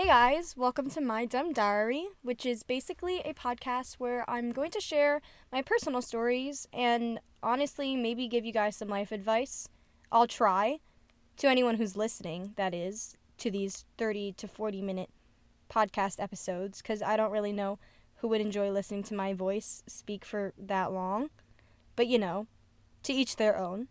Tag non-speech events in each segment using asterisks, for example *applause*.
Hey guys, welcome to My Dumb Diary, which is basically a podcast where I'm going to share my personal stories and honestly maybe give you guys some life advice. I'll try to anyone who's listening, that is, to these 30 to 40 minute podcast episodes because I don't really know who would enjoy listening to my voice speak for that long. But you know, to each their own.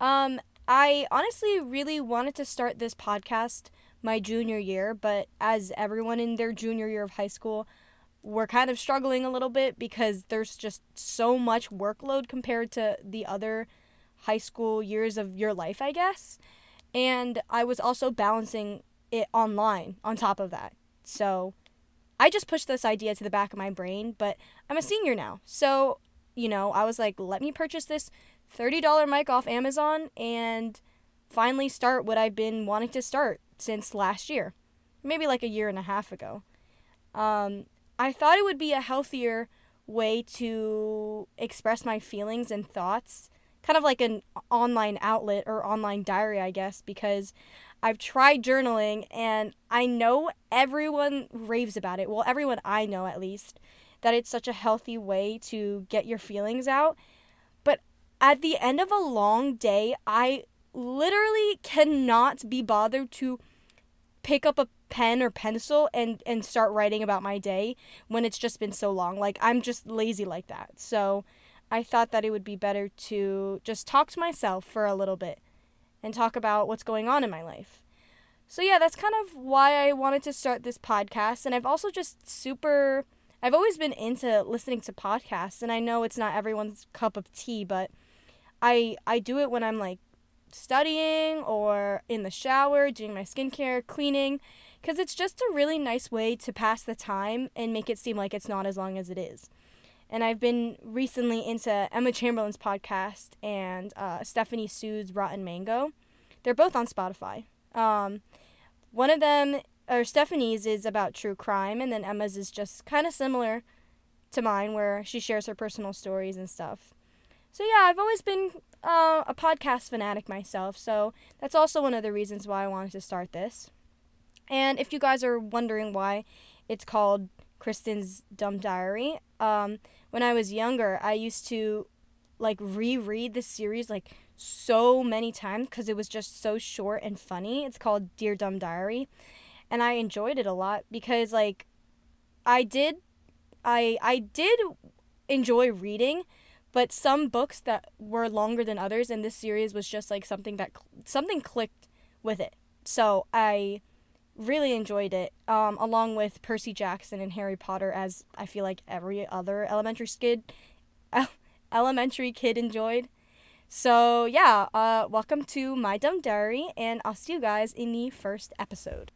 Um, I honestly really wanted to start this podcast my junior year, but as everyone in their junior year of high school, we're kind of struggling a little bit because there's just so much workload compared to the other high school years of your life, I guess. And I was also balancing it online on top of that. So I just pushed this idea to the back of my brain, but I'm a senior now. So, you know, I was like, let me purchase this $30 mic off Amazon and finally start what I've been wanting to start since last year, maybe like a year and a half ago. Um, I thought it would be a healthier way to express my feelings and thoughts, kind of like an online outlet or online diary, I guess, because I've tried journaling and I know everyone raves about it. Well, everyone I know at least, that it's such a healthy way to get your feelings out. But at the end of a long day, I literally cannot be bothered to pick up a pen or pencil and and start writing about my day when it's just been so long. Like I'm just lazy like that. So I thought that it would be better to just talk to myself for a little bit and talk about what's going on in my life. So yeah, that's kind of why I wanted to start this podcast and I've also just super I've always been into listening to podcasts and I know it's not everyone's cup of tea, but I I do it when I'm like studying or in the shower, doing my skincare, cleaning, because it's just a really nice way to pass the time and make it seem like it's not as long as it is. And I've been recently into Emma Chamberlain's podcast and uh, Stephanie Soo's Rotten Mango. They're both on Spotify. Um, one of them, or Stephanie's, is about true crime, and then Emma's is just kind of similar to mine, where she shares her personal stories and stuff. So yeah, I've always been uh, a podcast fanatic myself, so that's also one of the reasons why I wanted to start this. And if you guys are wondering why it's called Kristen's Dumb Diary, um, when I was younger, I used to like reread the series like so many times because it was just so short and funny. It's called Dear Dumb Diary, and I enjoyed it a lot because like I did, I I did enjoy reading but some books that were longer than others and this series was just like something that something clicked with it. So i really enjoyed it um, along with percy jackson and harry potter as i feel like every other elementary kid *laughs* elementary kid enjoyed. So yeah uh, welcome to my dumb diary and i'll see you guys in the first episode